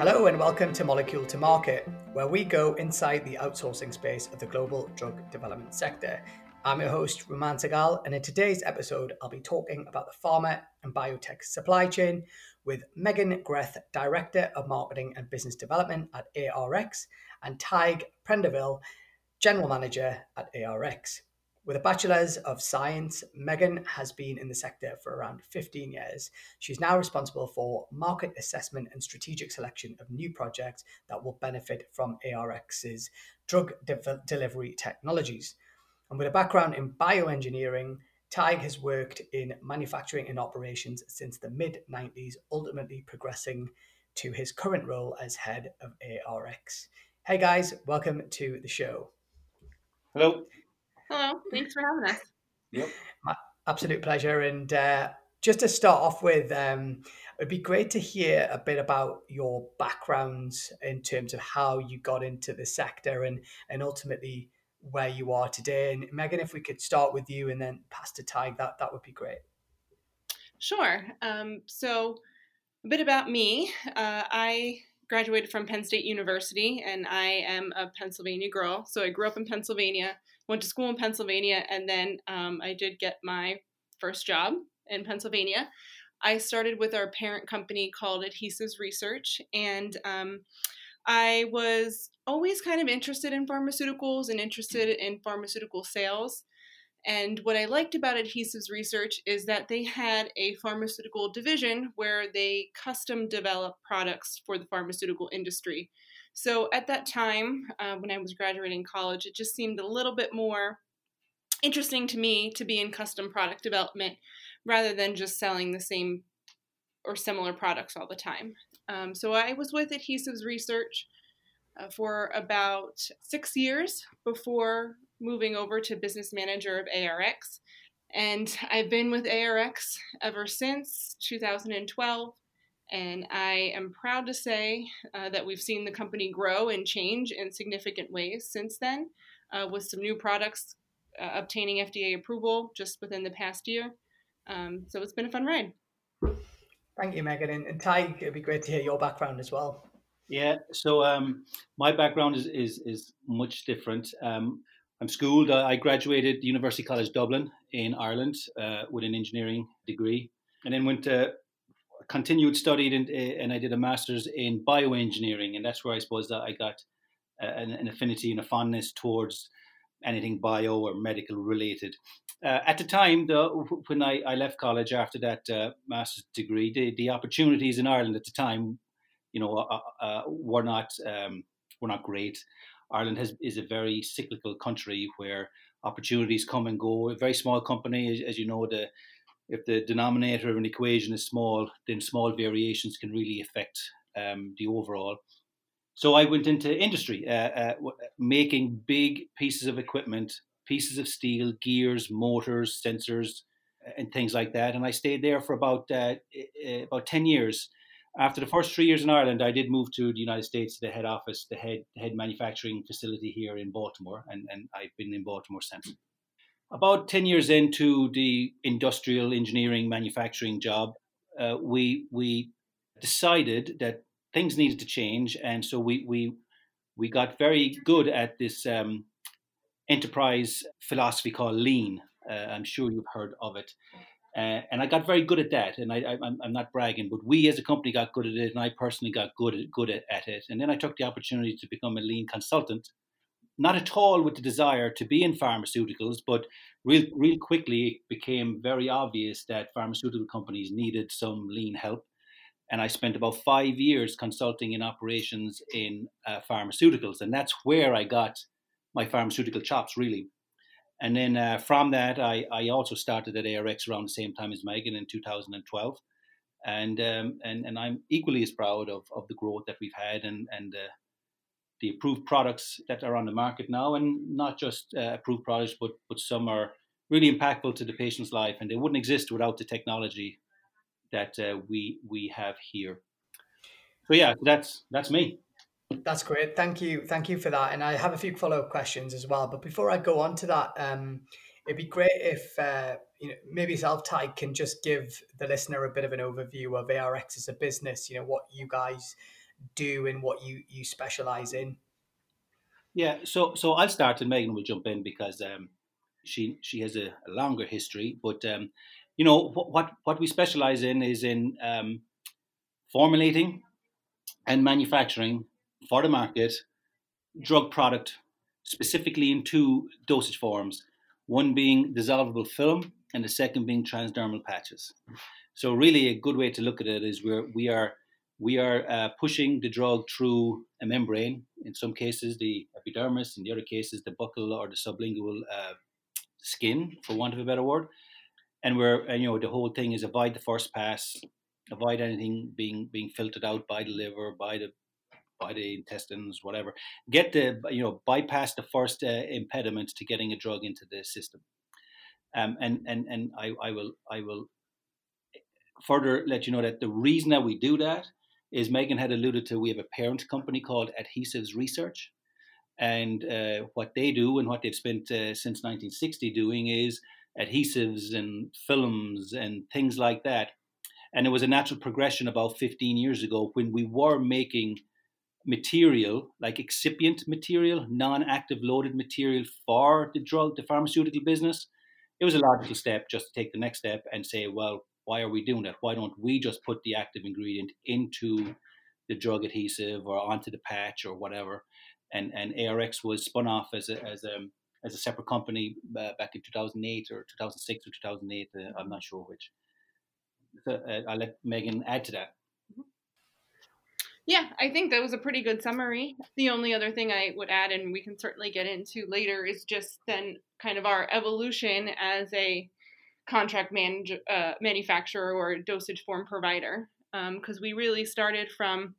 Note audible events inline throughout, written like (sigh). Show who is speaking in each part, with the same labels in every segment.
Speaker 1: Hello and welcome to Molecule to Market, where we go inside the outsourcing space of the global drug development sector. I'm your host, Raman Sehgal, and in today's episode, I'll be talking about the pharma and biotech supply chain with Megan Greth, Director of Marketing and Business Development at ARX, and Tig Prendeville, General Manager at ARX. With a Bachelor's of Science, Megan has been in the sector for around 15 years. She's now responsible for market assessment and strategic selection of new projects that will benefit from ARX's drug de- delivery technologies. And with a background in bioengineering, Tig has worked in manufacturing and operations since the mid 90s, ultimately progressing to his current role as head of ARX. Hey guys, welcome to the show.
Speaker 2: Hello.
Speaker 3: Hello. Thanks for having us.
Speaker 2: Yep.
Speaker 1: My absolute pleasure. And uh, just to start off with, um, it'd be great to hear a bit about your backgrounds in terms of how you got into the sector and and ultimately where you are today. And Megan, if we could start with you and then pass to Tig, that that would be great.
Speaker 3: Sure. Um, so, a bit about me. Uh, I graduated from Penn State University, and I am a Pennsylvania girl. So I grew up in Pennsylvania went to school in Pennsylvania, and then um, I did get my first job in Pennsylvania. I started with our parent company called Adhesives Research, and um, I was always kind of interested in pharmaceuticals and interested in pharmaceutical sales. And what I liked about Adhesives Research is that they had a pharmaceutical division where they custom develop products for the pharmaceutical industry. So at that time, uh, when I was graduating college, it just seemed a little bit more interesting to me to be in custom product development rather than just selling the same or similar products all the time. Um, so I was with Adhesives Research uh, for about six years before moving over to business manager of ARX. And I've been with ARX ever since 2012. And I am proud to say uh, that we've seen the company grow and change in significant ways since then, uh, with some new products uh, obtaining FDA approval just within the past year. Um, so it's been a fun ride.
Speaker 1: Thank you, Megan. And, and Tig, it'd be great to hear your background as well.
Speaker 2: Yeah, so um, my background is, is, is much different. Um, I'm schooled, I graduated University College Dublin in Ireland uh, with an engineering degree, and then went to continued studied eh, and I did a master's in bioengineering, and that's where I suppose that I got an, an affinity and a fondness towards anything bio or medical related. Uh, at the time, the, when I, I, left college after that uh, master's degree, the, the, opportunities in Ireland at the time, you know, uh, uh were not um, were not great. Ireland has, is a very cyclical country where opportunities come and go. A very small company, as, as you know, the if the denominator of an equation is small, then small variations can really affect um, the overall. So I went into industry, uh, uh, making big pieces of equipment, pieces of steel, gears, motors, sensors, and things like that. And I stayed there for about uh, about ten years. After the first three years in Ireland, I did move to the United States, the head office, the head head manufacturing facility here in Baltimore, and, and I've been in Baltimore since. About 10 years into the industrial engineering manufacturing job, uh, we, we decided that things needed to change. And so we, we, we got very good at this um, enterprise philosophy called lean. Uh, I'm sure you've heard of it. Uh, and I got very good at that. And I, am not bragging, but we as a company got good at it, and I personally got good at, good at, at it. And then I took the opportunity to become a lean consultant not at all with the desire to be in pharmaceuticals, but real, real quickly it became very obvious that pharmaceutical companies needed some lean help. And I spent about five years consulting in operations in uh, pharmaceuticals. And that's where I got my pharmaceutical chops, really. And then uh, from that, I, I also started at ARX around the same time as Megan in 2012. And, um, and, and I'm equally as proud of, of the growth that we've had and, and uh, the approved products that are on the market now, and not just uh, approved products, but but some are really impactful to the patient's life, and they wouldn't exist without the technology that uh, we we have here. So yeah, that's that's me.
Speaker 1: That's great. Thank you. Thank you for that. And I have a few follow up questions as well. But before I go on to that, um, it'd be great if uh, you know maybe self can just give the listener a bit of an overview of ARX as a business. You know what you guys do and what you you specialize in.
Speaker 2: Yeah, so so I'll start and Megan will jump in because um, she she has a, a longer history. But um, you know what, what what we specialize in is in um, formulating and manufacturing for the market drug product specifically in two dosage forms. One being dissolvable film, and the second being transdermal patches. So really, a good way to look at it is we're we are we are uh, pushing the drug through a membrane. In some cases, the epidermis. In the other cases, the buccal or the sublingual uh, skin, for want of a better word. And we're and, you know the whole thing is avoid the first pass, avoid anything being being filtered out by the liver, by the by the intestines, whatever. Get the you know bypass the first uh, impediment to getting a drug into the system. Um, and and and I, I will I will further let you know that the reason that we do that is Megan had alluded to. We have a parent company called Adhesives Research, and uh, what they do and what they've spent uh, since 1960 doing is adhesives and films and things like that. And it was a natural progression about 15 years ago when we were making material, like excipient material, non active loaded material for the drug, the pharmaceutical business, it was a logical step just to take the next step and say, well, why are we doing that? Why don't we just put the active ingredient into the drug adhesive or onto the patch or whatever? And and ARX was spun off as a as a as a separate company uh, back in 2008 or 2006 or 2008. Uh, I'm not sure which. So, uh, I'll let Megan add to that.
Speaker 3: Yeah, I think that was a pretty good summary. The only other thing I would add, and we can certainly get into later, is just then kind of our evolution as a contract manage, uh, manufacturer or dosage form provider. Because um, we really started from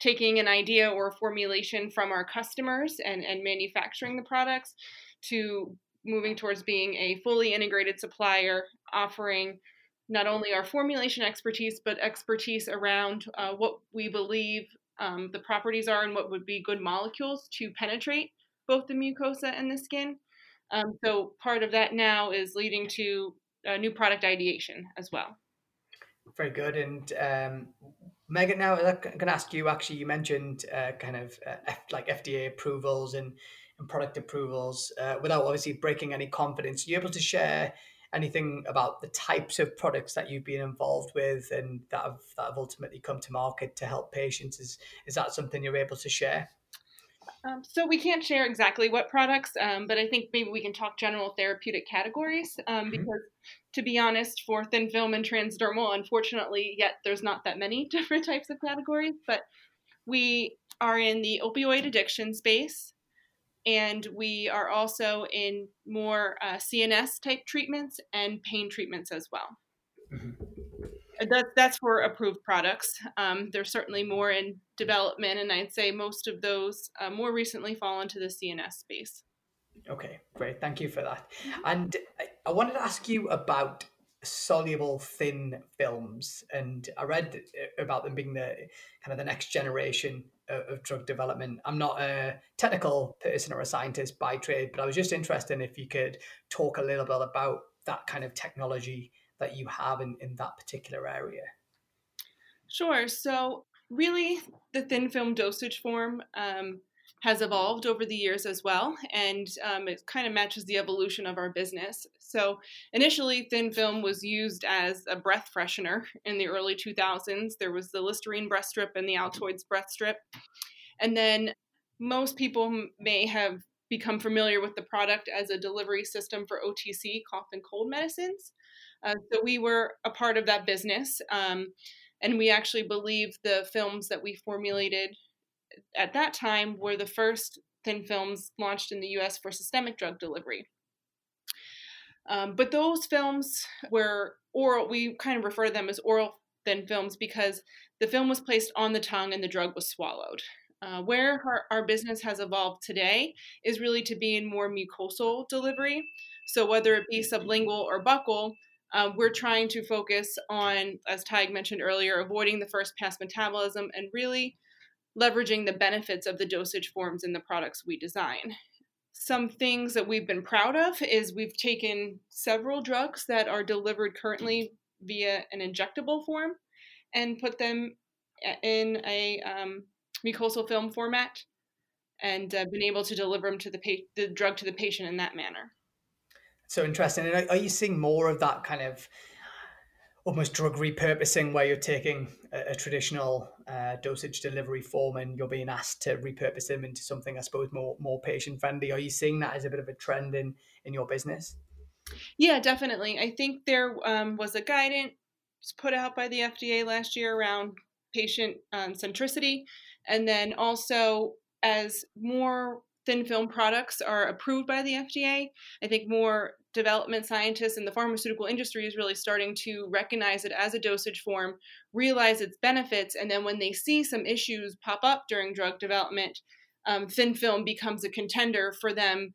Speaker 3: taking an idea or formulation from our customers and, and manufacturing the products to moving towards being a fully integrated supplier offering not only our formulation expertise, but expertise around uh, what we believe um, the properties are and what would be good molecules to penetrate both the mucosa and the skin. Um, so part of that now is leading to new product ideation as well.
Speaker 1: Very good. And um, Megan, now I'm going to ask you. Actually, you mentioned uh, kind of uh, F, like FDA approvals and, and product approvals uh, without obviously breaking any confidence. Are you able to share anything about the types of products that you've been involved with and that have that have ultimately come to market to help patients? Is is that something you're able to share?
Speaker 3: Um, so we can't share exactly what products, um, but I think maybe we can talk general therapeutic categories um, mm-hmm. because, to be honest, for thin film and transdermal, unfortunately, yet there's not that many (laughs) different types of categories. But we are in the opioid addiction space, and we are also in more uh, CNS type treatments and pain treatments as well. Mm-hmm. That, that's for approved products. Um, there's certainly more in development, and I'd say most of those uh, more recently fall into the CNS space.
Speaker 1: Okay, great. Thank you for that. And I wanted to ask you about soluble thin films and i read about them being the kind of the next generation of, of, drug development i'm not a technical person or a scientist by trade but i was just interested in if you could talk a little bit about that kind of technology that you have in, in that particular area
Speaker 3: sure so really the thin film dosage form um, has evolved over the years as well, and um, it kind of matches the evolution of our business. So, initially, thin film was used as a breath freshener in the early 2000s. There was the Listerine breath strip and the Altoids breath strip. And then most people may have become familiar with the product as a delivery system for OTC cough and cold medicines. Uh, so, we were a part of that business. Um, and we actually believe the films that we formulated at that time were the first thin films launched in the US for systemic drug delivery. Um, but those films were oral, we kind of refer to them as oral thin films because the film was placed on the tongue and the drug was swallowed. Uh, where our, our, business has evolved today is really to be in more mucosal delivery. So, whether it be sublingual or buccal, uh, we're trying to focus on, as Tig mentioned earlier, avoiding the first pass metabolism and really leveraging the benefits of the dosage forms in the products we design. Some things that we've been proud of is we've taken several drugs that are delivered currently via an injectable form and put them in a um, mucosal film format and uh, been able to deliver them to the, pa- the drug to the patient in that manner.
Speaker 1: So interesting. And are you seeing more of that kind of almost drug repurposing where you're taking a, a traditional uh, dosage delivery form and you're being asked to repurpose them into something, I suppose, more more patient friendly? Are you seeing that as a bit of a trend in in your business?
Speaker 3: Yeah, definitely. I think there um, was a guidance put out by the FDA last year around patient um, centricity, and then also as more thin film products are approved by the FDA, I think more development scientists in the pharmaceutical industry is really starting to recognize it as a dosage form, realize its benefits, and then when they see some issues pop up during drug development, um, thin film becomes a contender for them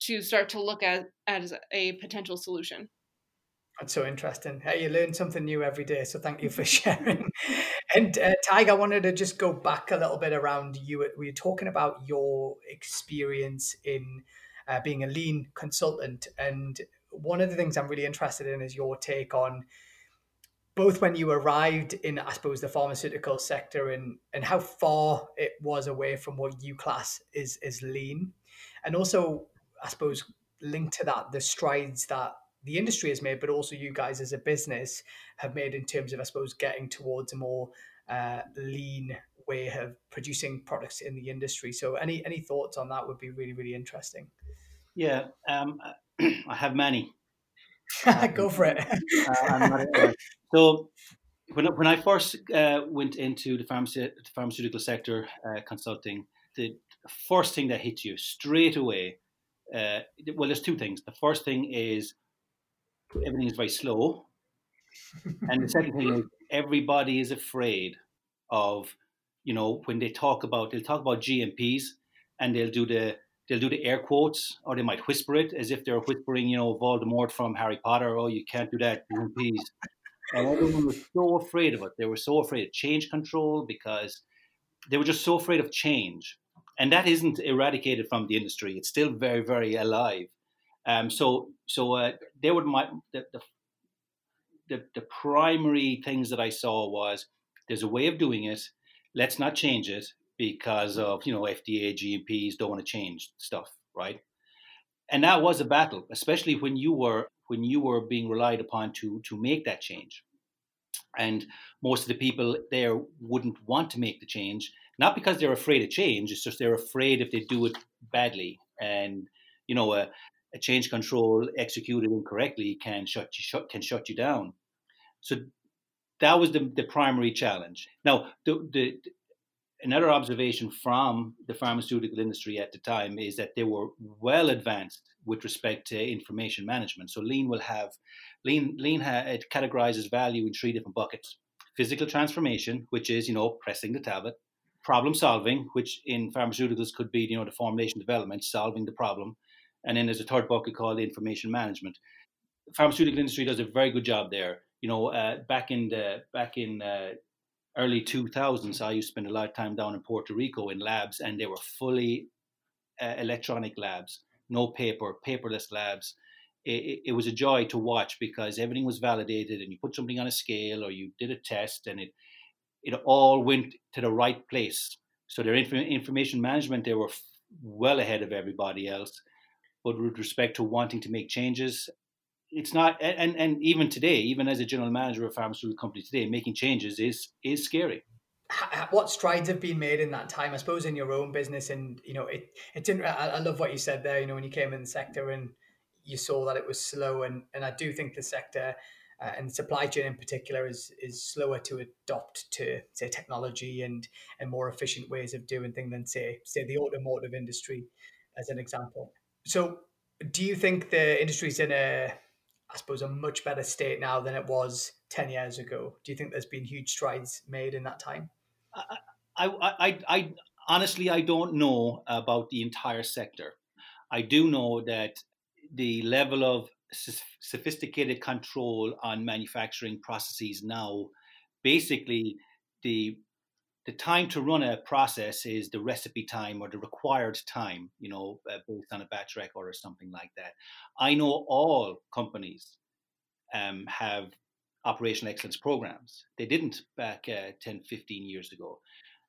Speaker 3: to start to look at as a potential solution.
Speaker 1: That's so interesting. Hey, you learn something new every day. So thank you for (laughs) sharing. and uh, Tig, I wanted to just go back a little bit around you. We were talking about your experience in uh, being a lean consultant. And one of the things I'm really interested in is your take on both when you arrived in, I suppose, the pharmaceutical sector and, and how far it was away from what you class is, is lean. And also, I suppose, linked to that, the strides that the industry has made, but also you guys as a business have made in terms of, I suppose, getting towards a more uh, lean way of producing products in the industry. So, any any thoughts on that would be really really interesting.
Speaker 2: Yeah, um, (clears throat) I have many. (laughs)
Speaker 1: Go for it.
Speaker 2: uh, (laughs) so, when when I first uh, went into the pharmacy, pharmaceutical sector uh, consulting, the first thing that hits you straight away. Uh, well, there's two things. The first thing is everything is very slow. and the second thing is everybody is afraid of, you know, when they talk about they'll talk about GMPs and they'll do the they'll do the air quotes or they might whisper it as if they're whispering, you know, Voldemort from Harry Potter, oh you can't do that, GMPs. and everyone was so afraid of it. They were so afraid of change control because they were just so afraid of change. And that isn't eradicated from the industry. It's still very, very alive. Um, so so uh, they would my the, the, the the primary things that I saw was there's a way of doing it. Let's not change it because of you know FDA GMPs don't want to change stuff, right? And that was a battle, especially when you were when you were being relied upon to to make that change. And most of the people there wouldn't want to make the change, not because they're afraid of change. It's just they're afraid if they do it badly, and you know, uh, a change control executed incorrectly can shut you shut, can shut you down. So that was the, the primary challenge. Now, the, the, another observation from the pharmaceutical industry at the time is that they were well advanced with respect to information management. So lean will have lean lean ha, it categorizes value in three different buckets: physical transformation, which is you know pressing the tablet. Problem solving, which in pharmaceuticals could be you know the formulation development, solving the problem, and then there's a third bucket called information management. The pharmaceutical industry does a very good job there. You know, uh, back in the back in uh, early 2000s, I used to spend a lot of time down in Puerto Rico in labs, and they were fully uh, electronic labs, no paper, paperless labs. It, it, was a joy to watch because everything was validated, and you put something on a scale or you did a test, and it it all went to the right place. So their inf- information management, they were well ahead of everybody else but with respect to wanting to make changes, it's not. And and even today, even as a general manager of a pharmaceutical company today, making changes is is scary.
Speaker 1: What strides have been made in that time? I suppose in your own business, and you know, it it didn't. I love what you said there. You know, when you came in the sector and you saw that it was slow, and and I do think the sector. Uh, and supply chain in particular is is slower to adopt to say technology and and more efficient ways of doing things than say say the automotive industry as an example. So, do you think the industry's in a, I suppose, a much better state now than it was ten years ago? Do you think there's been huge strides made in that time?
Speaker 2: I, I, I, I honestly, I don't know about the entire sector. I do know that the level of sophisticated control on manufacturing processes now, basically, the the time to run a process is the recipe time or the required time, you know, uh, on a batch record or something like that. I know all companies um, have operational excellence programs. They didn't back uh, 10, 15 years ago.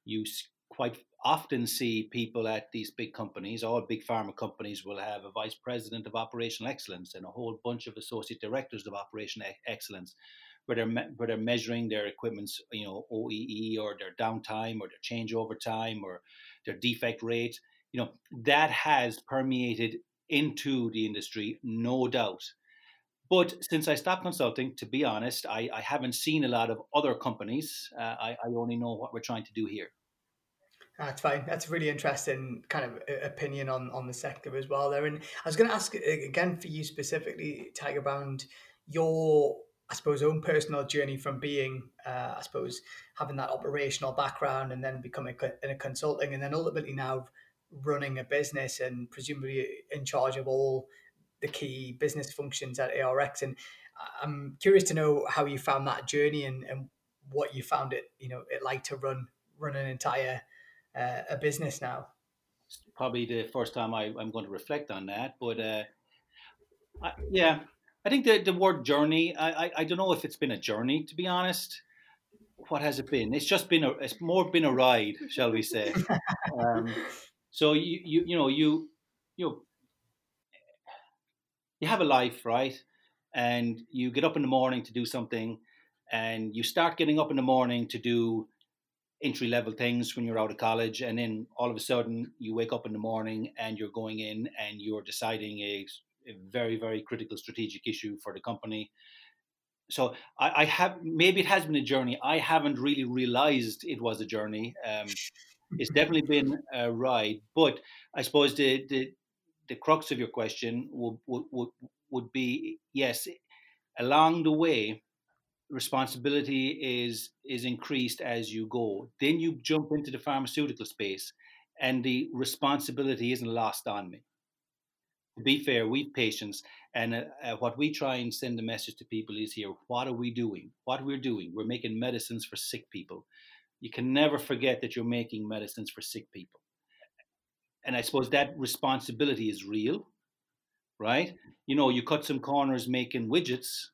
Speaker 2: You quite often see people at these big companies, all big pharma companies will have a vice president of operational excellence and a whole bunch of associate directors of operational excellence where they're, me- where they're measuring their equipment's, you know, OEE or their downtime or their changeover time or their defect rate. You know, that has permeated into the industry, no doubt. But since I stopped consulting, to be honest, I, I haven't seen a lot of other companies. Uh, I, I only know what we're trying to do here.
Speaker 1: That's fine. That's really interesting kind of uh, opinion on, on the sector as well there. And I was going to ask uh, again for you specifically, Tiger Bound, your, I suppose, own personal journey from being, uh, I suppose, having that operational background and then becoming in a consulting and then ultimately now running a business and presumably in charge of all the key business functions at ARX. And I'm curious to know how you found that journey and, and what you found it, you know, it like to run run an entire uh, a business now.
Speaker 2: It's probably the first time I, am going to reflect on that, but uh, I, yeah, I think the the word journey. I, I, I don't know if it's been a journey to be honest. What has it been? It's just been a. It's more been a ride, (laughs) shall we say? um, so you you you know you you you have a life, right? And you get up in the morning to do something, and you start getting up in the morning to do entry level things when you're out of college, and then all of a sudden you wake up in the morning and you're going in and you're deciding a, a very very critical strategic issue for the company. So I, I, have maybe it has been a journey. I haven't really realized it was a journey. Um, it's definitely been a ride, but I suppose the the the crux of your question would, would, would be yes, along the way, responsibility is is increased as you go. Then you jump into the pharmaceutical space, and the responsibility isn't lost on me. To be fair, we've patients, and uh, uh, what we try and send a message to people is here: what are we doing? What we're doing? We're making medicines for sick people. You can never forget that you're making medicines for sick people and I suppose that responsibility is real, right? You know, you cut some corners making widgets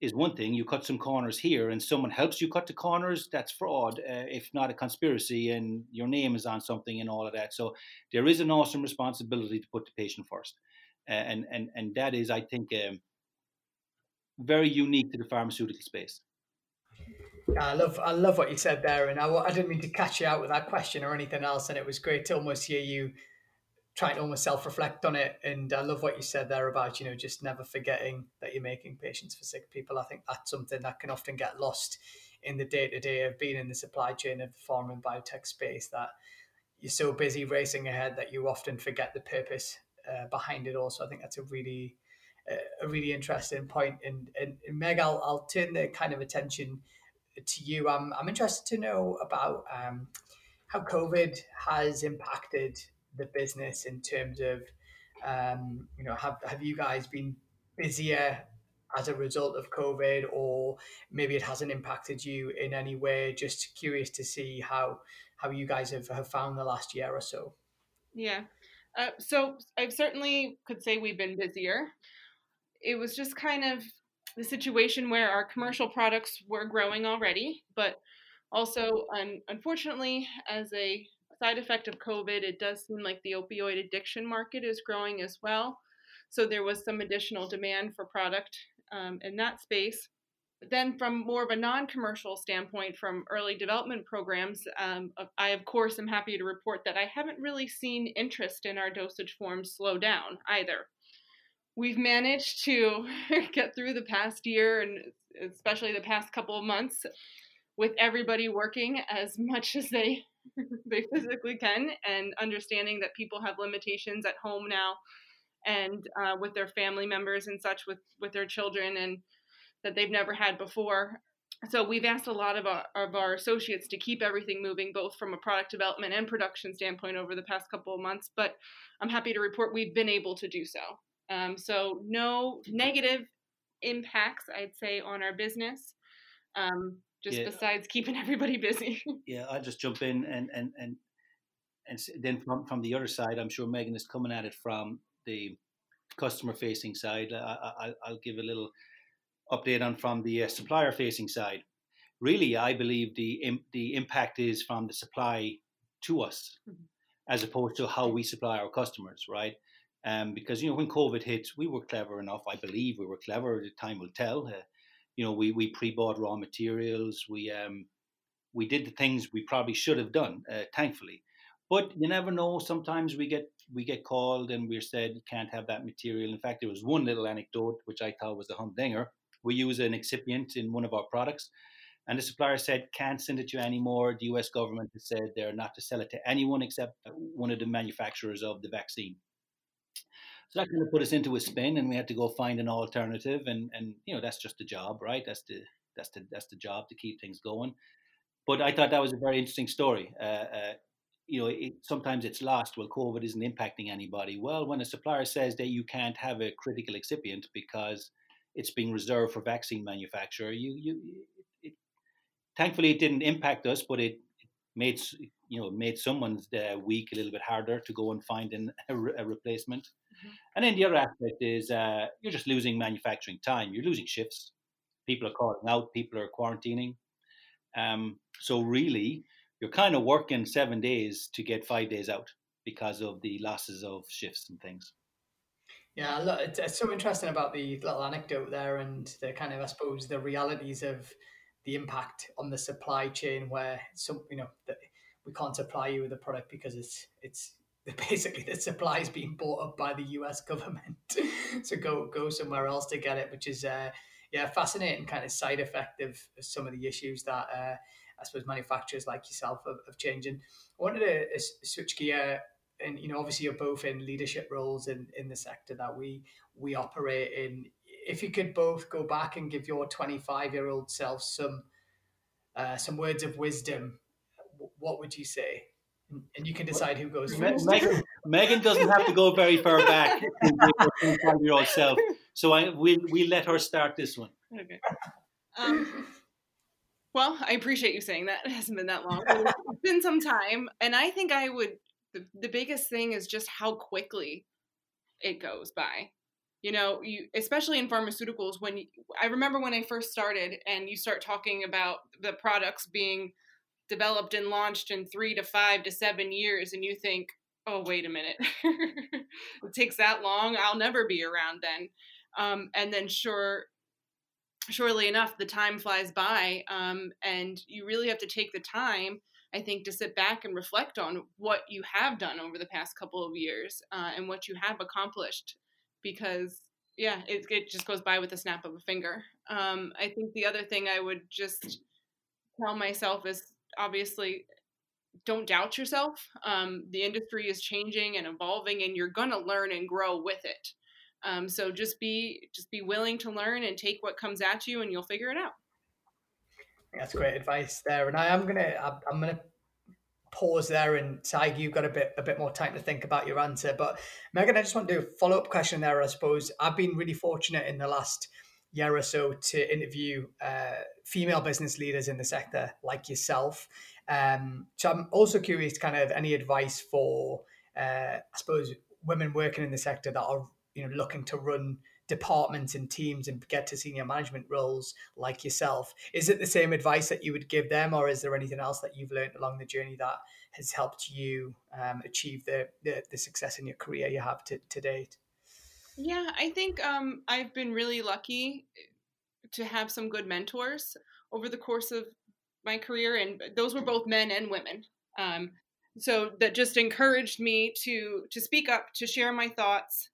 Speaker 2: is one thing. You cut some corners here, and someone helps you cut the corners. That's fraud, uh, if not a conspiracy, and your name is on something and all of that. So there is an awesome responsibility to put the patient first, and and and that is, I think, um, very unique to the pharmaceutical space.
Speaker 1: I love I love what you said there, and I, I didn't mean to catch you out with that question or anything else, and it was great to almost hear you trying to almost self-reflect on it and i love what you said there about you know just never forgetting that you're making patients for sick people i think that's something that can often get lost in the day-to-day of being in the supply chain of the pharma and biotech space that you're so busy racing ahead that you often forget the purpose uh, behind it also i think that's a really uh, a really interesting point and, and, and meg I'll, I'll turn the kind of attention to you i'm, I'm interested to know about um, how covid has impacted the business in terms of um, you know have have you guys been busier as a result of COVID, or maybe it hasn't impacted you in any way? Just curious to see how how you guys have, have found the last year or so.
Speaker 3: Yeah. Uh, so I certainly could say we've been busier. It was just kind of the situation where our commercial products were growing already, but also, un- unfortunately, as a side effect of COVID, it does seem like the opioid addiction market is growing as well. So there was some additional demand for product um, in that space. But then, from more of a non commercial standpoint, from early development programs, um, I, of course, am happy to report that I haven't really seen interest in our dosage forms slow down either. We've managed to (laughs) get through the past year and especially the past couple of months with everybody working as (laughs) much as they (laughs) they physically can and understanding that people have limitations at home now and uh, with their family members and such with with their children and that they've never had before so we've asked a lot of our, of our associates to keep everything moving both from a product development and production standpoint over the past couple of months but i'm happy to report we've been able to do so um, so no negative impacts i'd say on our business um, just yeah. besides keeping (laughs) everybody busy.
Speaker 2: yeah, I'll just jump in and and and and then from from the other side, I'm sure Megan is coming at it from the customer facing side. I, I, I'll give a little update on from the uh, supplier facing side. Really, I believe the the impact is from the supply to us, mm-hmm. as opposed to how we supply our customers, right? Um, because you know when COVID hit, we were clever enough. I believe we were clever. The time will tell. Uh, you know, we we pre-bought raw materials. We um, we did the things we probably should have done. Uh, thankfully, but you never know. Sometimes we get we get called and we're said you can't have that material. In fact, there was one little anecdote which I thought was a humdinger. We use an excipient in one of our products, and the supplier said can't send it to you anymore. The U.S. government has said they're not to sell it to anyone except one of the manufacturers of the vaccine. So that kind of put us into a spin, and we had to go find an alternative. And and you know that's just the job, right? That's the that's the that's the job to keep things going. But I thought that was a very interesting story. Uh, uh, you know, it, sometimes it's lost. Well, COVID isn't impacting anybody. Well, when a supplier says that you can't have a critical excipient because it's being reserved for vaccine manufacturer, you you it, thankfully it didn't impact us, but it, it made you know made someone's uh, week a little bit harder to go and find an, (laughs) a, a replacement. Mm-hmm. And then the other aspect is uh, you're just losing manufacturing time. You're losing shifts. People are calling out. People are quarantining. Um, so really, you're kind of working seven days to get five days out because of the losses of shifts and things.
Speaker 1: Yeah, look, it's, it's so interesting about the little anecdote there and the kind of, I suppose, the realities of the impact on the supply chain where some, you know, that we can't supply you with a product because it's it's (laughs) basically the supply is being bought up by the U.S. government, (laughs) so go go somewhere else to get it, which is uh, yeah fascinating kind of side effect of, of some of the issues that uh, I suppose manufacturers like yourself have, have changed. And I wanted to uh, switch gear, and you know obviously you're both in leadership roles in in the sector that we we operate in. If you could both go back and give your 25 year old self some uh, some words of wisdom, what would you say? and you can decide who goes first.
Speaker 2: Megan, Megan doesn't have to go very far back year old self. So I we we let her start this one.
Speaker 3: Okay. Um, well, I appreciate you saying that. It hasn't been that long. It's been some time, and I think I would. The, biggest thing is just how quickly it goes by. You know, you especially in pharmaceuticals. When you, I remember when I first started, and you start talking about the products being developed and launched in three to five to seven years, and you think, oh, wait a minute, (laughs) it takes that long, I'll never be around then. Um, and then, sure, surely enough, the time flies by, um, and you really have to take the time. I think to sit back and reflect on what you have done over the past couple of years uh, and what you have accomplished, because yeah, it, it just goes by with a snap of a finger. Um, I think the other thing I would just tell myself is obviously don't doubt yourself. Um, the industry is changing and evolving, and you're gonna learn and grow with it. Um, so just be just be willing to learn and take what comes at you, and you'll figure it out.
Speaker 1: That's great advice there, and I am gonna I'm gonna pause there and Tig, you've got a bit a bit more time to think about your answer. But Megan, I just want to do a follow up question there. I suppose I've been really fortunate in the last year or so to interview uh, female business leaders in the sector like yourself. Um, so I'm also curious, kind of, any advice for, uh, I suppose, women working in the sector that are you know looking to run departments and teams and get to senior management roles like yourself. Is it the same advice that you would give them, or is there anything else that you've learned along the journey that has helped you um, achieve the, the, the success in your career you have to, to date?
Speaker 3: Yeah, I think um, I've been really lucky to have some good mentors over the course of my career, and those were both men and women. Um, so that just encouraged me to to speak up, to share my thoughts,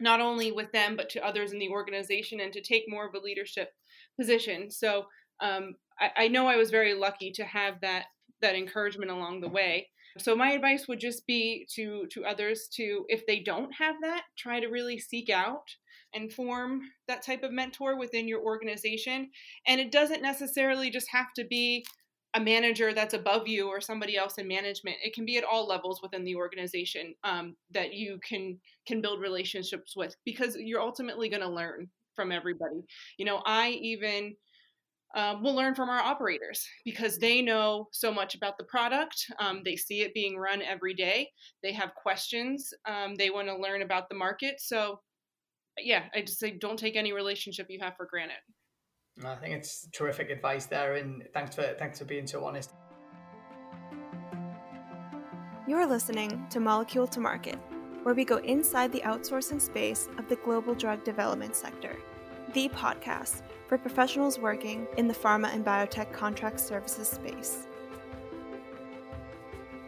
Speaker 3: not only with them but to others in the organization, and to take more of a leadership position. So um, I, I know I was very lucky to have that that encouragement along the way. So my advice would just be to to others to if they don't have that, try to really seek out and form that type of mentor within your organization. And it doesn't necessarily just have to be a manager that's above you or somebody else in management. It can be at all levels within the organization um, that you can can build relationships with because you're ultimately going to learn from everybody. You know, I even um, we'll learn from our operators because they know so much about the product. Um, they see it being run every day. They have questions. Um, they want to learn about the market. So, yeah, I just say don't take any relationship you have for granted.
Speaker 1: I think it's terrific advice there, and thanks for thanks for being so honest.
Speaker 4: You're listening to Molecule to Market, where we go inside the outsourcing space of the global drug development sector, the podcast for professionals working in the pharma and biotech contract services space.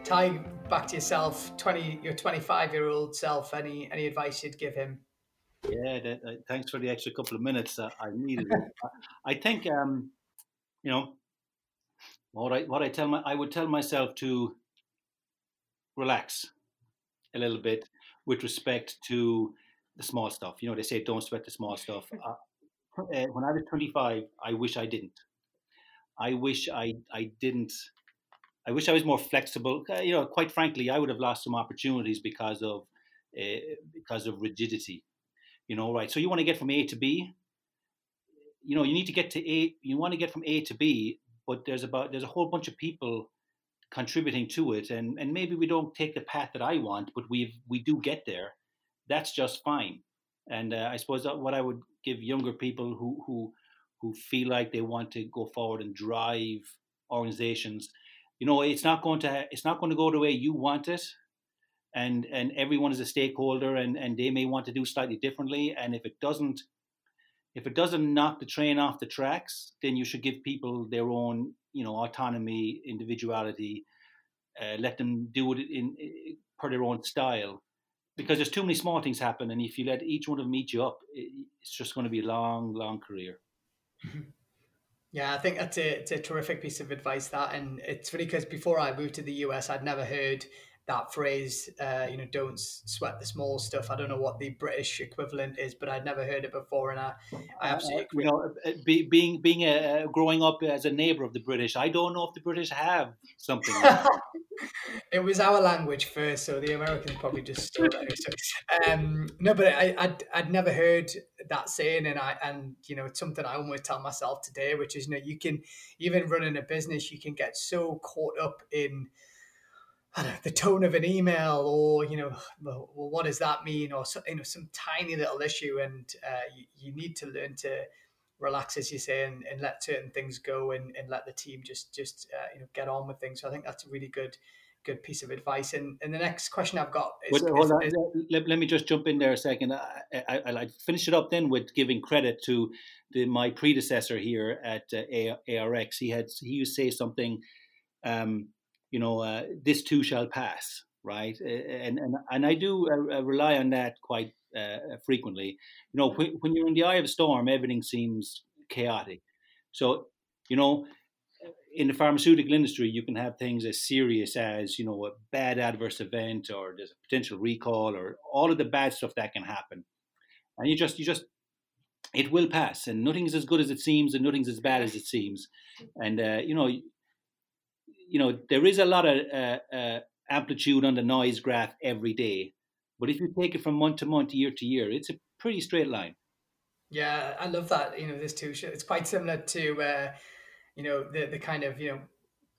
Speaker 1: Ty, back to yourself. Twenty, your twenty-five-year-old self. Any any advice you'd give him?
Speaker 2: Yeah, that, uh, thanks for the extra couple of minutes. Uh, I needed it. I think, um, you know, what I what I tell my I would tell myself to relax a little bit with respect to the small stuff. You know, they say don't sweat the small stuff. (laughs) Uh, uh, when I was 25, I wish I didn't. I wish I I didn't. I wish I was more flexible. Uh, you know, quite frankly, I would have lost some opportunities because of uh, because of rigidity you know, right? So you want to get from A to B. You know, you need to get to A. You want to get from A to B, but there's about there's a whole bunch of people contributing to it, and and maybe we don't take the path that I want, but we we do get there. That's just fine. And uh, I suppose what I would give younger people who who who feel like they want to go forward and drive organizations, you know, it's not going to it's not going to go the way you want it and and everyone is a stakeholder and and they may want to do slightly differently. And if it doesn't if it doesn't knock the train off the tracks then you should give people their own you know autonomy individuality uh, let them do it in, in per their own style. Because there's too many small things happen and if you let each one of them meet you up it's just going to be a long long career.
Speaker 1: Yeah, I think that's a, it's a terrific piece of advice. That, and it's funny because before I moved to the US, I'd never heard that phrase, uh, you know, don't sweat the small stuff. I don't know what the British equivalent is, but I'd never heard it before, and I, I uh, absolutely
Speaker 2: agree. You know, uh, be, being being a, growing up as a neighbor of the British, I don't know if the British have something. Like (laughs)
Speaker 1: it was our language first, so the Americans probably just stole it. So, um, no, but I, I'd, I'd never heard that saying, and I and you know, it's something I almost tell myself today, which is, you know, you can even running a business, you can get so caught up in know, the tone of an email or you know (sighs) well, what does that mean? Or so, you know some tiny little issue and uh, you, you, need to learn to relax as you say and, and let certain things go and, and let the team just just uh, you know get on with things. So i think that's a really good good piece of advice. And, and the next question i've got is,
Speaker 2: Wait, is, is, let, let, me just jump in there a second. I, I, I finish it up then with giving credit to the, my predecessor here at uh, arx he had he used to say something um, you know, uh, this too shall pass, right? And and and I do uh, uh, rely on that quite uh, frequently. You know, when, when you're in the eye of a storm, everything seems chaotic. So, you know, in the pharmaceutical industry, you can have things as serious as you know a bad adverse event, or there's a potential recall, or all of the bad stuff that can happen, and you just you just it will pass, and nothing's as good as it seems, and nothing's as bad as it seems, and uh, you know you know, there is a lot of uh, uh, amplitude on the noise graph every day, but if you take it from month to month, year to year, it's a pretty straight line.
Speaker 1: Yeah, I love that. You know, this too. It's quite similar to, uh, you know, the the kind of you know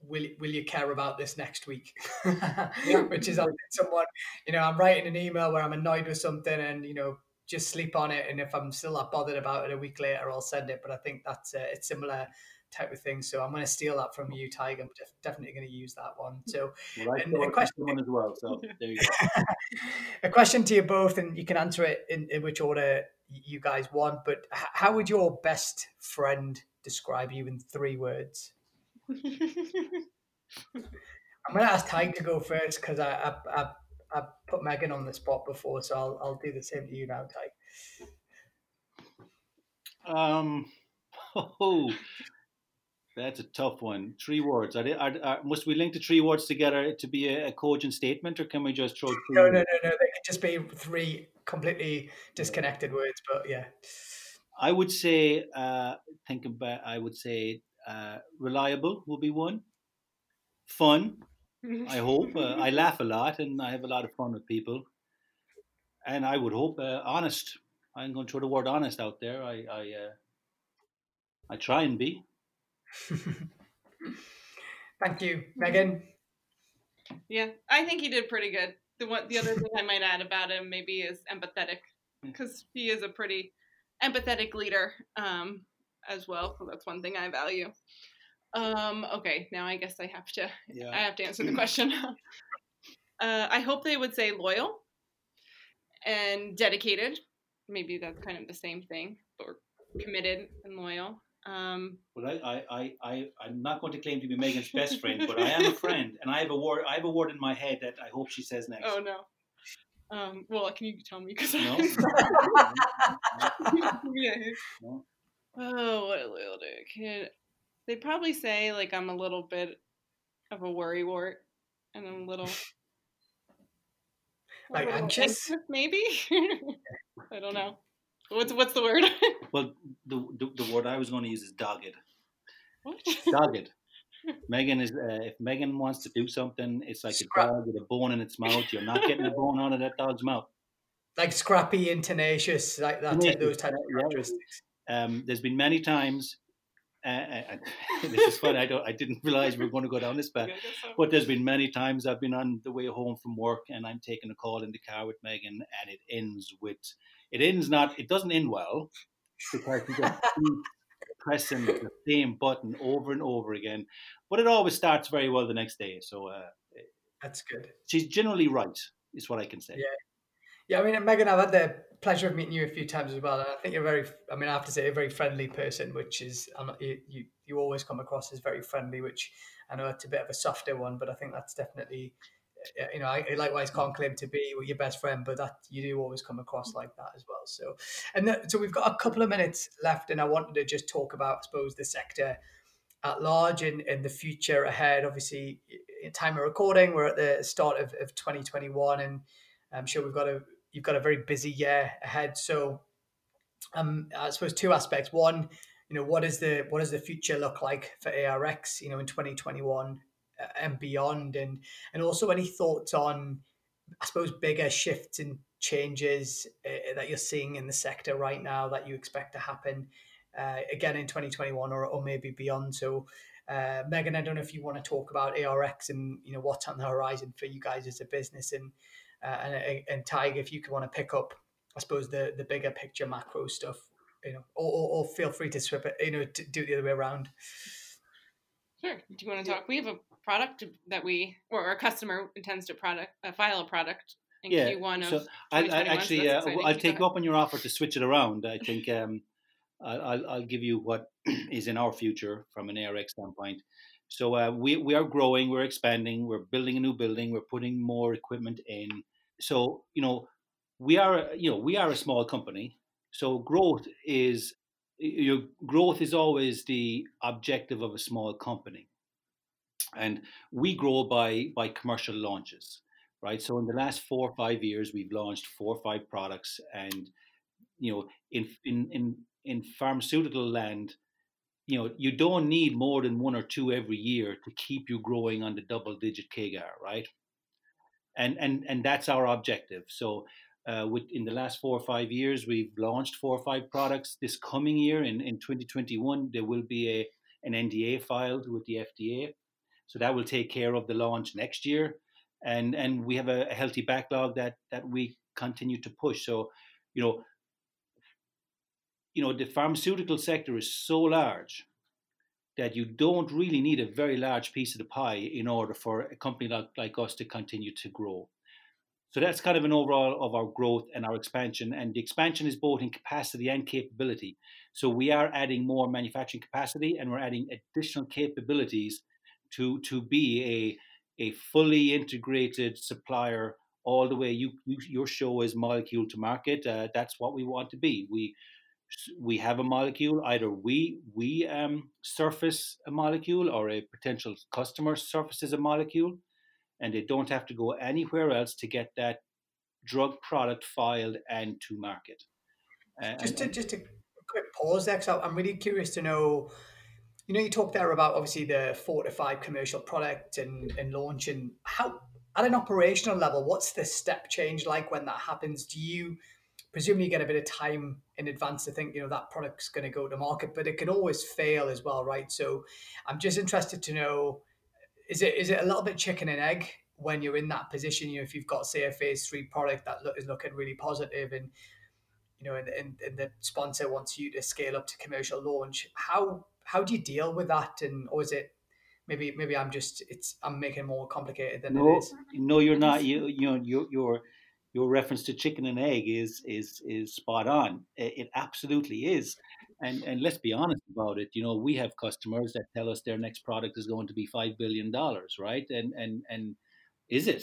Speaker 1: will will you care about this next week (laughs) which is someone you know i'm writing an email where i'm annoyed with something and you know just sleep on it and if i'm still not bothered about it a week later i'll send it but i think that's uh, it's similar type of thing. So I'm going to steal that from you, Tiger. I'm def- definitely going to use that one. So,
Speaker 2: well, a question one as well. So there you go. (laughs)
Speaker 1: a question to you both, and you can answer it in, in which order you guys want. But h- how would your best friend describe you in three words? (laughs) I'm going to ask Tiger to go first because I, I, I I put Megan on the spot before, so I'll I'll do the same to you now,
Speaker 2: Ty. Um, (laughs) oh, that's a tough one. Three words. Are they, are, are, must we link the three words together to be a, a cogent statement, or can we just throw?
Speaker 1: No, no, no, no. They could just be three completely disconnected words. But yeah,
Speaker 2: I would say. Uh, think about. I would say uh, reliable will be one. Fun. I hope. Uh, I laugh a lot, and I have a lot of fun with people. And I would hope uh, honest. I'm going to throw the word honest out there. I I, uh, I try and be. (laughs)
Speaker 1: Thank you, Megan.
Speaker 3: Yeah, I think he did pretty good. The one, the other thing I might add about him maybe is empathetic, because he is a pretty empathetic leader. Um, as well. So that's one thing I value. Um, okay, now I guess I have to
Speaker 2: Yeah.
Speaker 3: I have to answer the (clears throat) question. uh, I hope they would say loyal and dedicated. Maybe that's kind of the same thing, or committed and loyal. Um,
Speaker 2: Well, I, I, I, I, I'm not going to claim to be Megan's best friend, but I am a friend, and I have a word. I have a word in my head that I hope she says next.
Speaker 3: oh no. Um, well, can you tell me? Because
Speaker 2: No? (laughs) (laughs)
Speaker 3: yeah.
Speaker 2: No?
Speaker 3: Oh, what a little kid. They'd probably say like I'm a little bit of a worrywart, and I'm a little
Speaker 1: Like
Speaker 3: little
Speaker 1: anxious?
Speaker 3: maybe. (laughs) I don't know. What's what's the word? (laughs)
Speaker 2: Well, the, the the word I was going to use is dogged.
Speaker 3: what?
Speaker 2: Dogged. (laughs) Megan is. Uh, if Megan wants to do something, it's like
Speaker 1: Scrap.
Speaker 2: a dog with a bone in its mouth. You're not getting a bone out of that dog's mouth.
Speaker 1: Like scrappy and tenacious, like that,
Speaker 2: Tenacious,
Speaker 1: those types of characteristics.
Speaker 2: Um, there's been many times. Uh, uh, (laughs) this is funny. I don't. I didn't realize we were going to go down this path.
Speaker 3: Yeah, I guess so.
Speaker 2: But there's been many times I've been on the way home from work and I'm taking a call in the car with Megan and it ends with it ends not it doesn't end well because you just (laughs) keep pressing the same button over and over again. But it always starts very well the next day. So uh,
Speaker 1: That's good.
Speaker 2: she's generally right, is what I can say.
Speaker 1: Yeah. Yeah, I mean, Megan, I've had the pleasure of meeting you a few times as well. And I think you're very, I mean, I have to say, a very friendly person, which is, not, you, you, you always come across as very friendly, which I know it's a bit of a softer one, but I think that's definitely, you know, I I likewise can't claim to be your best friend, but that you do always come across like that as well. So, and that, so we've got a couple of minutes left, and I wanted to just talk about, I suppose, the sector at large in, in the future ahead. Obviously, in time of recording, we're at the start of, of 2021, and I'm sure we've got a you've got a very busy year ahead. So, um, I suppose two aspects. One, you know, what is the what does the future look like for ARX? You know, in 2021 uh, and beyond, and and also any thoughts on, I suppose, bigger shifts and changes uh, that you're seeing in the sector right now that you expect to happen uh, again in 2021 or, or maybe beyond. So, uh, Megan, I don't know if you want to talk about ARX and you know what's on the horizon for you guys as a business, and uh, and and Tig, if you could want to pick up, I suppose the the bigger picture macro stuff, you know, or, or, or feel free to swip it, you know, to do it the other way around.
Speaker 3: Sure. Do you want to talk? We have a product that we, or our customer intends to product uh, file a product in
Speaker 2: Yeah,
Speaker 3: Q1 of.
Speaker 2: so I, I
Speaker 3: 2021, so
Speaker 2: actually,
Speaker 3: that's
Speaker 2: uh. I'll take you up on your offer to switch it around. I think um, I'll, I'll, I'll give you what (clears throat) is in our future from an ARX standpoint. So uh, we we are growing, we're expanding, we're building a new building, we're putting more equipment in. So you know, we are you know we are a small company. So growth is your growth is always the objective of a small company, and we grow by by commercial launches right? So in the last four or five years, we've launched four or five products, and you know, in in in in pharmaceutical land, you know, you don't need more than one or two every year to keep you growing on the double digit CAGR, right? And and and that's our objective. So. Uh, with in the last four or five years, we've launched four or five products. This coming year, in, in 2021, there will be a an NDA filed with the FDA, so that will take care of the launch next year and and we have a, a healthy backlog that that we continue to push. So, you know, you know, the pharmaceutical sector is so large that you don't really need a very large piece of the pie in order for a company like, like us to continue to grow. So that's kind of an overall of our growth and our expansion. And the expansion is both in capacity and capability. So we are adding more manufacturing capacity and we're adding additional capabilities to to be a a fully integrated supplier all the way. You, you your show is molecule to market. Uh, that's what we want to be. We we have a molecule. Either we we um, surface a molecule, or a potential customer surfaces a molecule, and they don't have to go anywhere else to get that drug product filed and to market. Uh,
Speaker 1: Just to, just a quick pause there, 'cause I- I'm really curious to know. You know, you talked there about obviously the four to five commercial product and, and launch, and how at an operational level, what's the step change like when that happens? Do you presumably get a bit of time in advance to think, you know, that product's going to go to market, but it can always fail as well, right? So, I'm just interested to know is it is it a little bit chicken and egg when you're in that position? You know, if you've got say a phase three product that is looking really positive and you know, and, and, and the sponsor wants you to scale up to commercial launch. How how do you deal with that? And or is it maybe maybe I'm just it's I'm making it more complicated than
Speaker 2: no,
Speaker 1: it is.
Speaker 2: No, you're not. You you know your your your reference to chicken and egg is is is spot on. It, it absolutely is. And and let's be honest about it. You know, we have customers that tell us their next product is going to be five billion dollars, right? And and and is it?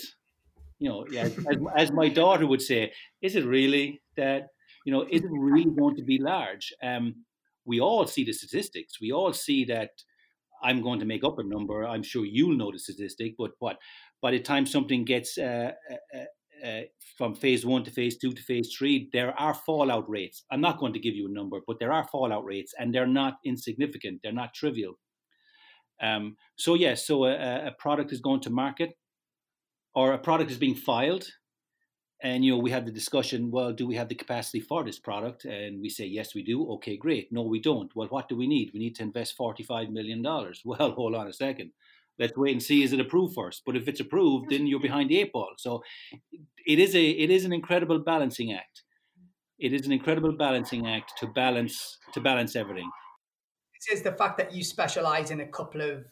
Speaker 2: You know, yeah, as, as my daughter would say, is it really that? You know, is it really going to be large? Um, we all see the statistics. We all see that I'm going to make up a number. I'm sure you'll know the statistic, but what by the time something gets uh, uh, uh, uh, from phase one to phase two to phase three, there are fallout rates. I'm not going to give you a number, but there are fallout rates, and they're not insignificant. They're not trivial. Um, so yes, so a, a product is going to market, or a product is being filed, and you know we have the discussion well do we have the capacity for this product? And we say yes we do. Okay great. No we don't. Well what do we need? We need to invest 45 million dollars. (laughs) Well hold on a second. Let's wait and see is it approved first? But if it's approved then you're behind the eight ball. So it is a it is an incredible balancing act. It is an incredible balancing act to balance to balance everything.
Speaker 1: It is the fact that you specialize in a couple of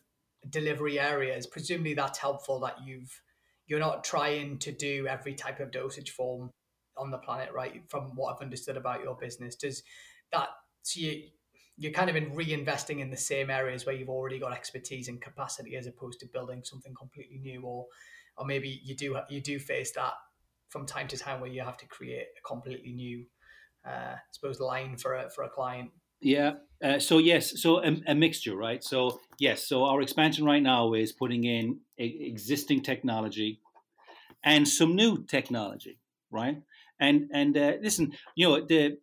Speaker 1: delivery areas. Presumably that's helpful that you've you're not trying to do every type of dosage form on the planet, right? From what I've understood about your business, does that so you you're kind of in reinvesting in the same areas where you've already got expertise and capacity, as opposed to building something completely new, or or maybe you do you do face that from time to time where you have to create a completely new, uh, I suppose, line for a for a client.
Speaker 2: Yeah. Uh, so yes, so a, a, mixture, right? So yes, so our expansion right now is putting in a, existing technology and some new technology, right? And and uh, listen, you know, the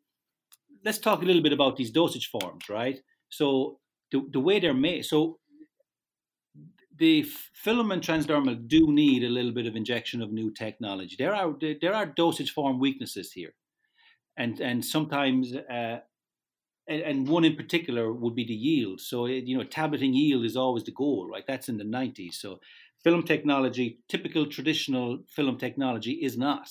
Speaker 2: let's talk a little bit about these dosage forms, right? So the the way they're made, so the film and transdermal do need a little bit of injection of new technology. There are there are dosage form weaknesses here, and and sometimes uh, and, and, one in particular would be the yield. So eh, you know, tableting yield is always the goal, right? That's in the 90s. So film technology, typical traditional film technology, is not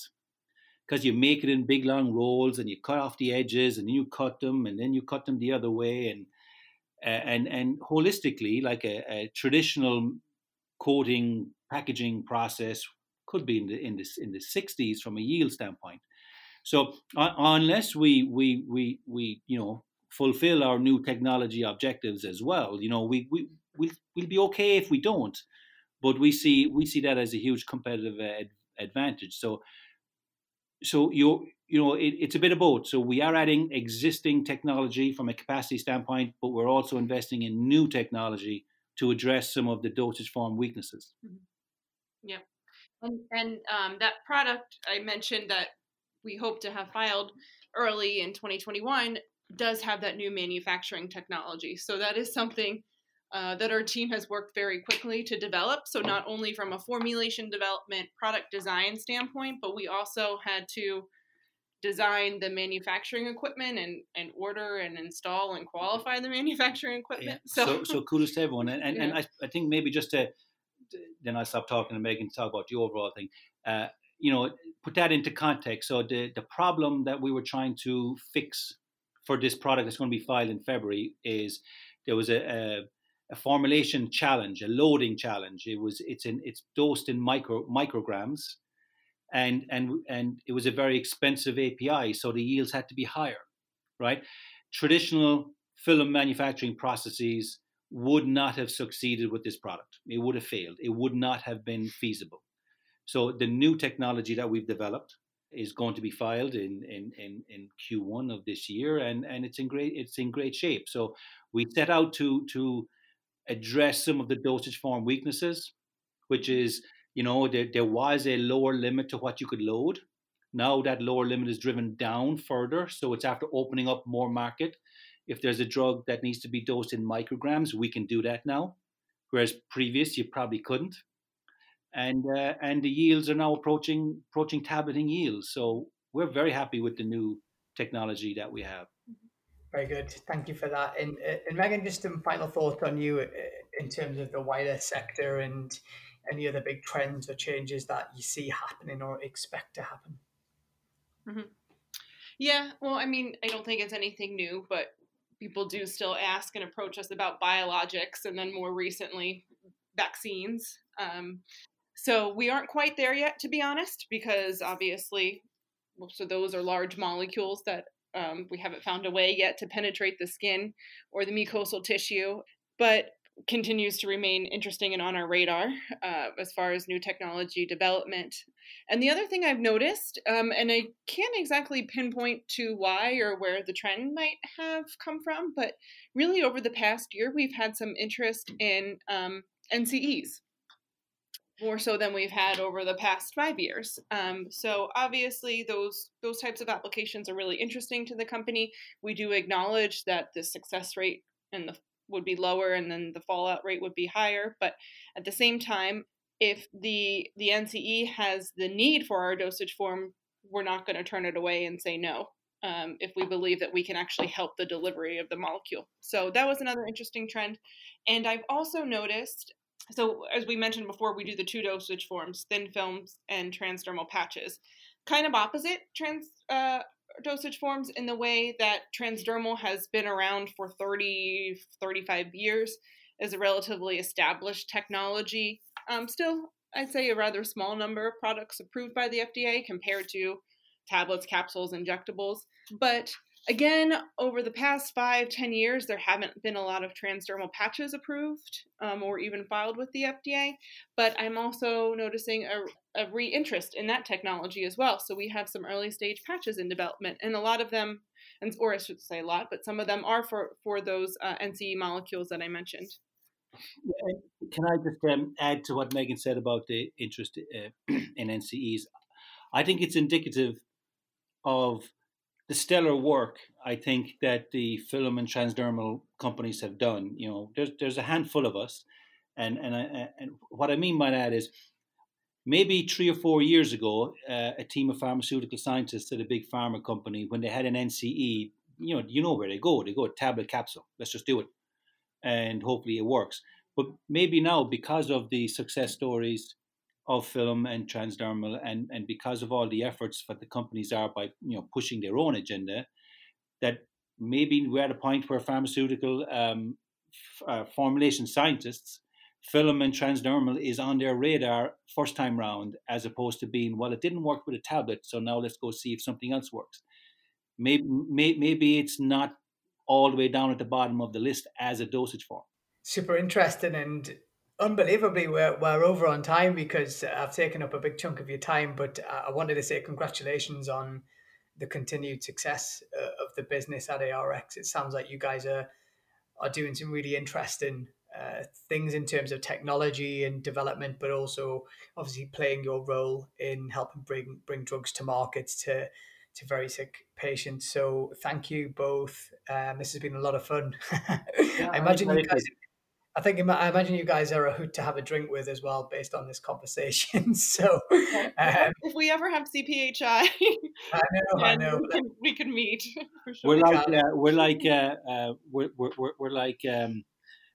Speaker 2: because you make it in big long rolls and you cut off the edges and you cut them and then you cut them the other way and and and holistically, like a, a traditional coating packaging process could be in the in this in the 60s from a yield standpoint. So unless we we we we you know fulfill our new technology objectives as well. You know, we we we'll, we'll be okay if we don't, but we see we see that as a huge competitive ad, advantage. So so you you know it, it's a bit of both. So we are adding existing technology from a capacity standpoint, but we're also investing in new technology to address some of the dosage form weaknesses.
Speaker 3: Mm-hmm. Yeah, and and um, that product I mentioned that we hope to have filed early in 2021 does have that new manufacturing technology. So that is something uh, that our team has worked very quickly to develop. So not only from a formulation development, product design standpoint, but we also had to design the manufacturing equipment and, and order and install and qualify the (laughs) manufacturing equipment.
Speaker 2: Yeah. So, so, so kudos to everyone. And, and, yeah. and I, I think maybe just to, then I stop talking and Megan to talk about the overall thing. Uh, you know, put that into context. So the, the problem that we were trying to fix for this product that's going to be filed in February is there was a, a, a formulation challenge, a loading challenge. It was it's in it's dosed in micro micrograms, and and and it was a very expensive API, so the yields had to be higher, right? Traditional film manufacturing processes would not have succeeded with this product. It would have failed. It would not have been feasible. So the new technology that we've developed is going to be filed in, in, in, in Q1 of this year, and, and it's in great it's in great shape. So we set out to to address some of the dosage form weaknesses, which mm-hmm. is you know there, there was a lower limit to what you could load. Now that lower limit is driven down further, so it's after opening up more market. If there's a drug that needs to be dosed in micrograms, we can do that now, whereas previous you probably couldn't and uh, and the yields are now approaching approaching tableting yields. So we're very happy with the new technology that we have.
Speaker 1: Very good, thank you for that. And uh, and Megan, just some final thoughts on you uh, in terms of the wider sector and any other big trends or changes that you see happening or expect to happen.
Speaker 3: Mm-hmm. Yeah, well, I mean, I don't think it's anything new, but people do still ask and approach us about biologics and then more recently vaccines. Um, so we aren't quite there yet, to be honest, because obviously most of those are large molecules that um, we haven't found a way yet to penetrate the skin or the mucosal tissue. But continues to remain interesting and on our radar uh, as far as new technology development. And the other thing I've noticed, um, and I can't exactly pinpoint to why or where the trend might have come from, but really over the past year, we've had some interest in um, NCEs. More so than we've had over the past five years. Um, so obviously, those those types of applications are really interesting to the company. We do acknowledge that the success rate and the would be lower and then the fallout rate would be higher. But at the same time, if the the NCE has the need for our dosage form, we're not going to turn it away and say no. Um, if we believe that we can actually help the delivery of the molecule. So that was another interesting trend. And I've also noticed, so as we mentioned before, we do the two dosage forms, thin films and transdermal patches. Kind of opposite trans uh, dosage forms in the way that transdermal has been around for 30, 35 years as a relatively established technology. Um, still, I'd say a rather small number of products approved by the FDA compared to tablets, capsules, injectables. But Again, over the past five, ten years, there haven't been a lot of transdermal patches approved um, or even filed with the FDA. But I'm also noticing a, a re-interest in that technology as well. So we have some early stage patches in development, and a lot of them, and or I should say a lot, but some of them are for for those uh, NCE molecules that I mentioned.
Speaker 2: Can I just um, add to what Megan said about the interest uh, (clears throat) in NCEs? I think it's indicative of the stellar work I think that the film and transdermal companies have done. You know, there's there's a handful of us, and and I, and what I mean by that is maybe three or four years ago, uh, a team of pharmaceutical scientists at a big pharma company, when they had an NCE, you know, you know where they go. They go tablet capsule. Let's just do it, and hopefully it works. But maybe now, because of the success stories of film and transdermal and, and because of all the efforts that the companies are by you know pushing their own agenda that maybe we're at a point where pharmaceutical um, f- uh, formulation scientists film and transdermal is on their radar first time round as opposed to being well it didn't work with a tablet so now let's go see if something else works. Maybe may, maybe it's not all the way down at the bottom of the list as a dosage form.
Speaker 1: Super interesting and unbelievably we're, we're over on time because I've taken up a big chunk of your time, but I wanted to say congratulations on the continued success uh, of the business at ARX. It sounds like you guys are are doing some really interesting uh, things in terms of technology and development, but also obviously playing your role in helping bring bring drugs to market to to very sick patients. So thank you both. Um, this has been a lot of fun. (laughs) Yeah, I imagine you guys. I think I imagine you guys are a hoot to have a drink with as well, based on this conversation. (laughs) so,
Speaker 3: um, if we ever have CPHI, I
Speaker 1: know, I know,
Speaker 3: we can, (laughs) we can meet. (laughs)
Speaker 2: Sure. We're like uh, we're like uh, uh, we're, we're we're like um,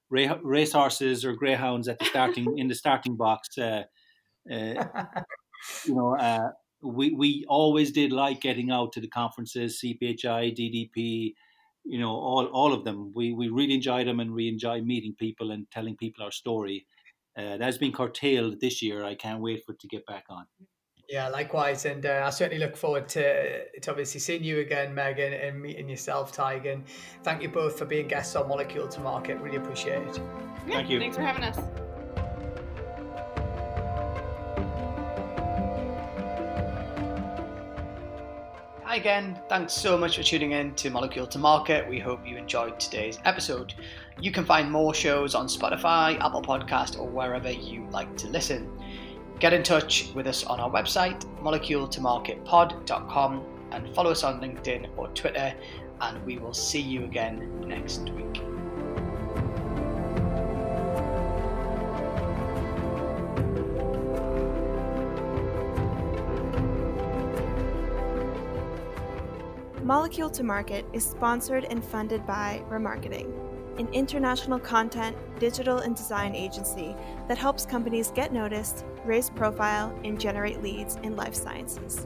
Speaker 2: racehorses or greyhounds at the starting in the starting box. Uh, uh, you know, uh, we we always did like getting out to the conferences, CPHI, DDP you know all all of them. We we really enjoy them and we enjoy meeting people and telling people our story. Uh, that's been curtailed this year. I can't wait for it to get back on.
Speaker 1: Yeah, likewise, and uh, I certainly look forward to, to obviously seeing you again, Megan, and meeting yourself, Tygan. Thank you both for being guests on Molecule to Market. Really appreciate it.
Speaker 3: Yeah, Thank you. Thanks for having us.
Speaker 1: Again. Thanks so much for tuning in to Molecule to Market. We hope you enjoyed today's episode. You can find more shows on Spotify, Apple Podcast, or wherever you like to listen. Get in touch with us on our website, moleculetomarketpod.com, and follow us on LinkedIn or Twitter, and we will see you again next week.
Speaker 4: Molecule to Market is sponsored and funded by Ramarketing, an international content, digital, and design agency that helps companies get noticed, raise profile, and generate leads in life sciences.